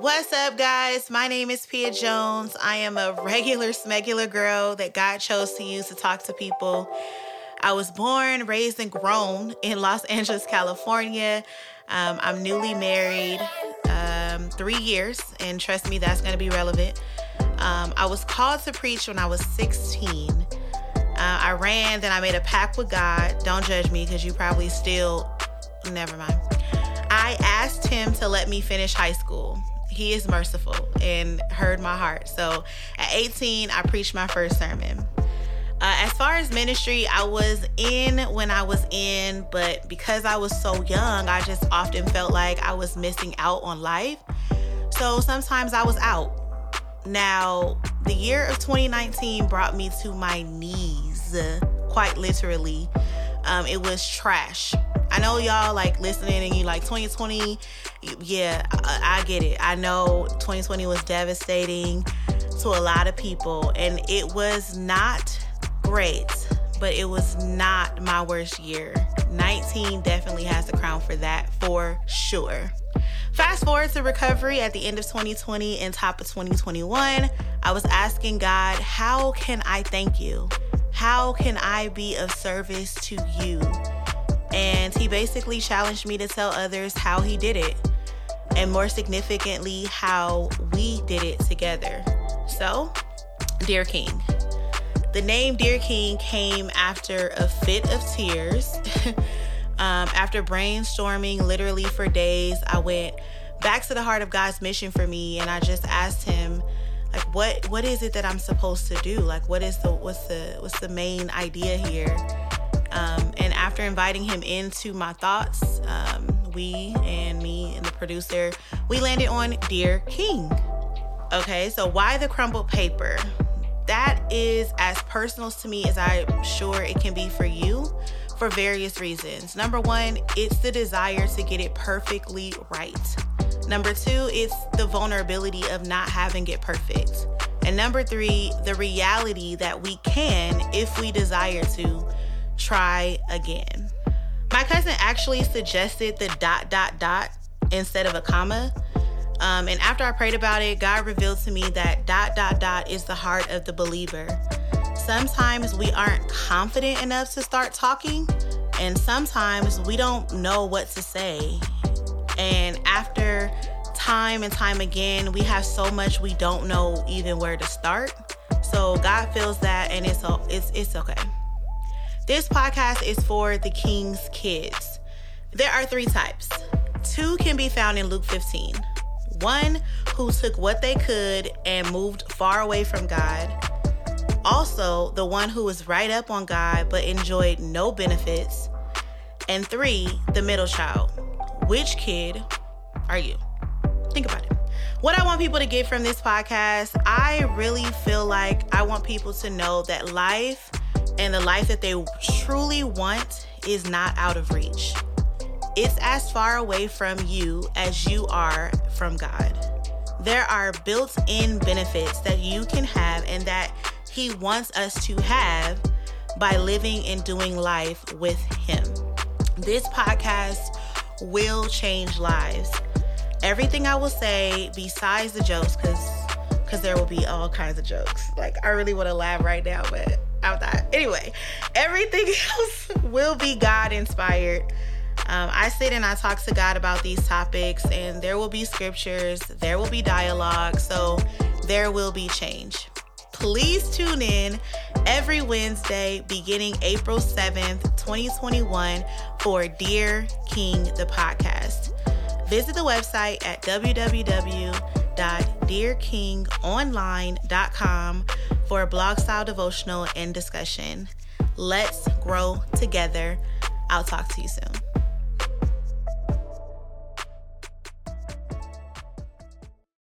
What's up, guys? My name is Pia Jones. I am a regular, smegular girl that God chose to use to talk to people. I was born, raised, and grown in Los Angeles, California. Um, I'm newly married, um, three years, and trust me, that's going to be relevant. Um, I was called to preach when I was 16. Uh, I ran, then I made a pact with God. Don't judge me because you probably still, never mind. I asked him to let me finish high school. He is merciful and heard my heart. So at 18, I preached my first sermon. Uh, as far as ministry, I was in when I was in, but because I was so young, I just often felt like I was missing out on life. So sometimes I was out. Now, the year of 2019 brought me to my knees, quite literally. Um, it was trash. I know y'all like listening and you like 2020. Yeah, I, I get it. I know 2020 was devastating to a lot of people, and it was not great, but it was not my worst year. 19 definitely has the crown for that for sure. Fast forward to recovery at the end of 2020 and top of 2021, I was asking God, how can I thank you? How can I be of service to you? And he basically challenged me to tell others how he did it, and more significantly, how we did it together. So, Dear King, the name Dear King came after a fit of tears. um, after brainstorming literally for days, I went back to the heart of God's mission for me and I just asked him, like what what is it that I'm supposed to do? Like what is the what's the what's the main idea here? Um, and after inviting him into my thoughts, um, we and me and the producer, we landed on Dear King. Okay, so why the crumpled paper? That is as personal to me as I'm sure it can be for you for various reasons. Number one, it's the desire to get it perfectly right. Number two, it's the vulnerability of not having it perfect. And number three, the reality that we can, if we desire to, try again. My cousin actually suggested the dot, dot, dot instead of a comma. Um, and after I prayed about it, God revealed to me that dot, dot, dot is the heart of the believer. Sometimes we aren't confident enough to start talking, and sometimes we don't know what to say. And after time and time again, we have so much we don't know even where to start. So God feels that, and it's it's it's okay. This podcast is for the King's kids. There are three types. Two can be found in Luke 15. One who took what they could and moved far away from God. Also, the one who was right up on God but enjoyed no benefits. And three, the middle child. Which kid are you? Think about it. What I want people to get from this podcast, I really feel like I want people to know that life and the life that they truly want is not out of reach. It's as far away from you as you are from God. There are built in benefits that you can have and that He wants us to have by living and doing life with Him. This podcast will change lives. Everything I will say, besides the jokes, because because there will be all kinds of jokes. Like I really want to laugh right now, but I'm not. Anyway, everything else will be God inspired. Um, I sit and I talk to God about these topics, and there will be scriptures, there will be dialogue, so there will be change. Please tune in every Wednesday beginning April 7th, 2021 for Dear King, the podcast. Visit the website at www.dearkingonline.com for a blog style devotional and discussion. Let's grow together. I'll talk to you soon.